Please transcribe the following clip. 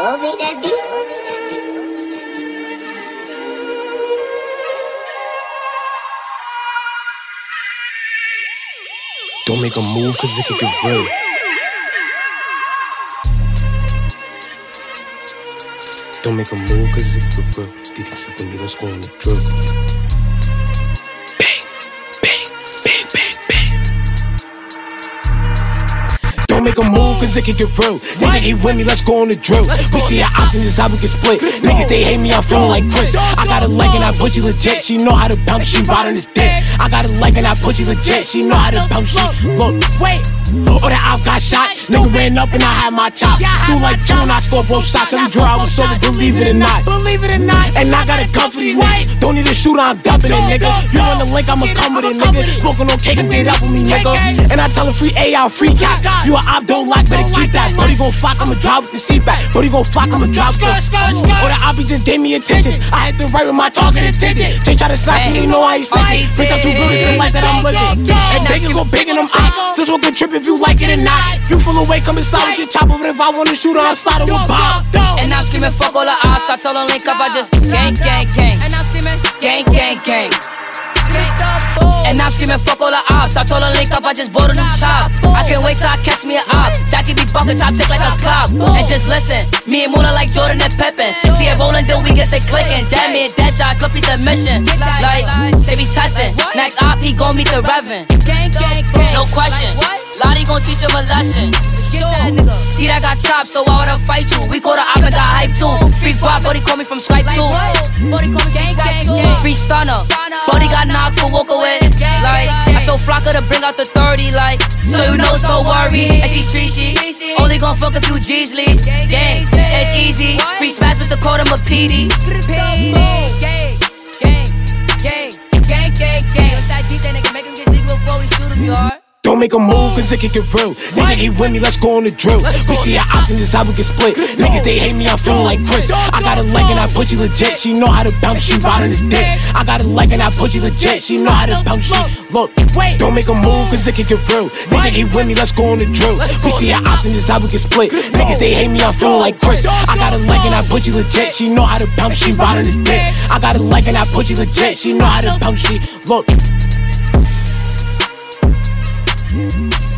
Don't make a move cause it could get real. Don't make a move cause it could get real. Get these people me, let's go on the drill. Don't make a move cause it can get real. Nigga, he with me, let's go on the drill. We see how often this how we get split. Niggas, they hate me, I'm feeling like Chris. I got a leg and I put you legit. She know how to bounce, she ride on this dick. I got a leg and I put you legit. She know how to bounce, she look. Wait. Oh, that out got shot. Nigga ran up and I had my chop. Threw like two and I scored both shots. Every draw I was sober, believe it or not. Believe it or not. And I got a gun for these niggas. Don't need a shooter, I'm dumping it, nigga. You want the link, I'ma come with it, nigga. Smoking on cake and did up with me, nigga. And I tell him free A out, free cap. You a op, don't like, better keep that. Brody gon' flock, I'ma drive with the seat back. Brody gon' flock, I'ma drive with the Or the oppie just gave me attention. I hit the right with my target intended. Jay try to snap me, you know I ain't sticking. Bitch, I'm too real, it's the life that I'm living. And they can go big in them ah. eyes. This will get trip if you like it or not. If you full away, come inside with your chopper. But if I wanna shoot her, I'm sliding with Bob. And I'm screaming, fuck all the odds. I tell them link up, I just gang, gang, gang. And I'm screaming, gang, gang, gang. And I'm screaming, fuck all the ops. I told her link up, I just bought a new chop. I can't wait till I catch me an op. Jackie be bucket top tick like a clock. And just listen, me and Mona like Jordan and Pippen. See it rolling, then we get the clicking. Damn it, that shot could be the mission. Like, they be testing. Next op, he gon' meet the Reverend. No question. Lottie gon' teach him a lesson. See that got chopped, so why would I fight you? We call the op and got hype too. Free guap, buddy call me from Skype too. Free stunner, buddy got knocked for walk away. Like, I told Flocka to bring out the 30, like, so you know, so worry. And she treachy, only gon' fuck a few G's lead. Gang, it's easy. Free smash, Mr. Code, I'm a PD. Gang, gang, gang, gang, gang, gang, gang. That thing? Nigga, make him get jiggy before we shoot him, you? Don't make a move, cause it can get real. Nigga, he with me, let's go on the drill. We see how often this how we get split. Niggas, they hate me, I'm feeling like Chris. I got a leg and I put you legit. She know how to bounce, she ride on this dick. I got a leg and I put you legit. She know how to bounce, she look. Don't make a move, cause it can get real. Nigga, he with me, let's go on the drill. We see how often this how we get split. Niggas, they hate me, I'm feeling like Chris. I got a leg and I put you legit. She know how to bounce, she ride on this dick. I got a leg and I put you legit. She know how to bounce, she look. Thank you.